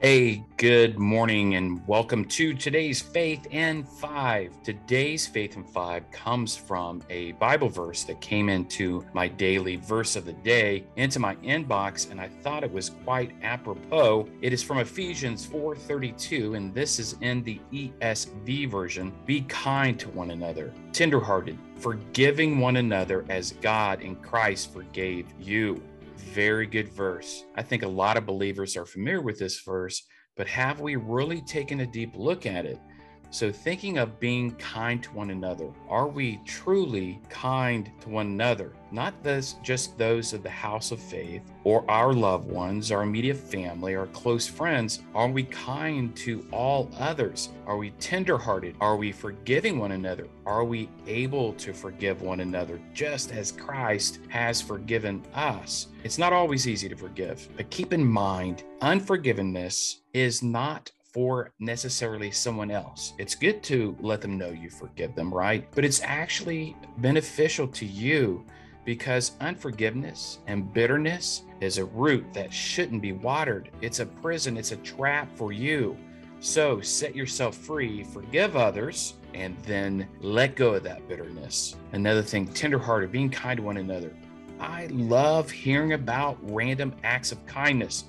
Hey, good morning and welcome to today's Faith in Five. Today's Faith in Five comes from a Bible verse that came into my daily verse of the day into my inbox and I thought it was quite apropos. It is from Ephesians 4:32 and this is in the ESV version. Be kind to one another, tenderhearted, forgiving one another as God in Christ forgave you very good verse. I think a lot of believers are familiar with this verse, but have we really taken a deep look at it? So, thinking of being kind to one another, are we truly kind to one another? Not just those of the house of faith or our loved ones, our immediate family, our close friends. Are we kind to all others? Are we tenderhearted? Are we forgiving one another? Are we able to forgive one another just as Christ has forgiven us? It's not always easy to forgive, but keep in mind, unforgiveness is not for necessarily someone else. It's good to let them know you forgive them, right? But it's actually beneficial to you because unforgiveness and bitterness is a root that shouldn't be watered. It's a prison, it's a trap for you. So set yourself free, forgive others, and then let go of that bitterness. Another thing, tenderhearted, being kind to one another. I love hearing about random acts of kindness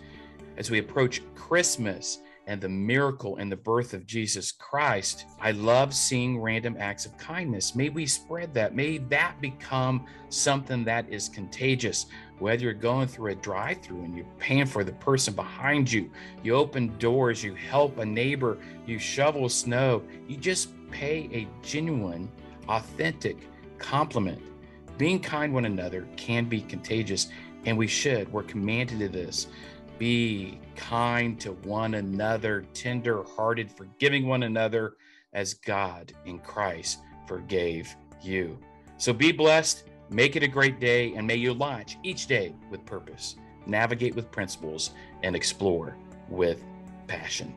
as we approach Christmas and the miracle and the birth of Jesus Christ, I love seeing random acts of kindness. May we spread that. May that become something that is contagious. Whether you're going through a drive through and you're paying for the person behind you, you open doors, you help a neighbor, you shovel snow, you just pay a genuine, authentic compliment. Being kind one another can be contagious, and we should. We're commanded to this. Be kind to one another, tender hearted, forgiving one another as God in Christ forgave you. So be blessed, make it a great day, and may you launch each day with purpose, navigate with principles, and explore with passion.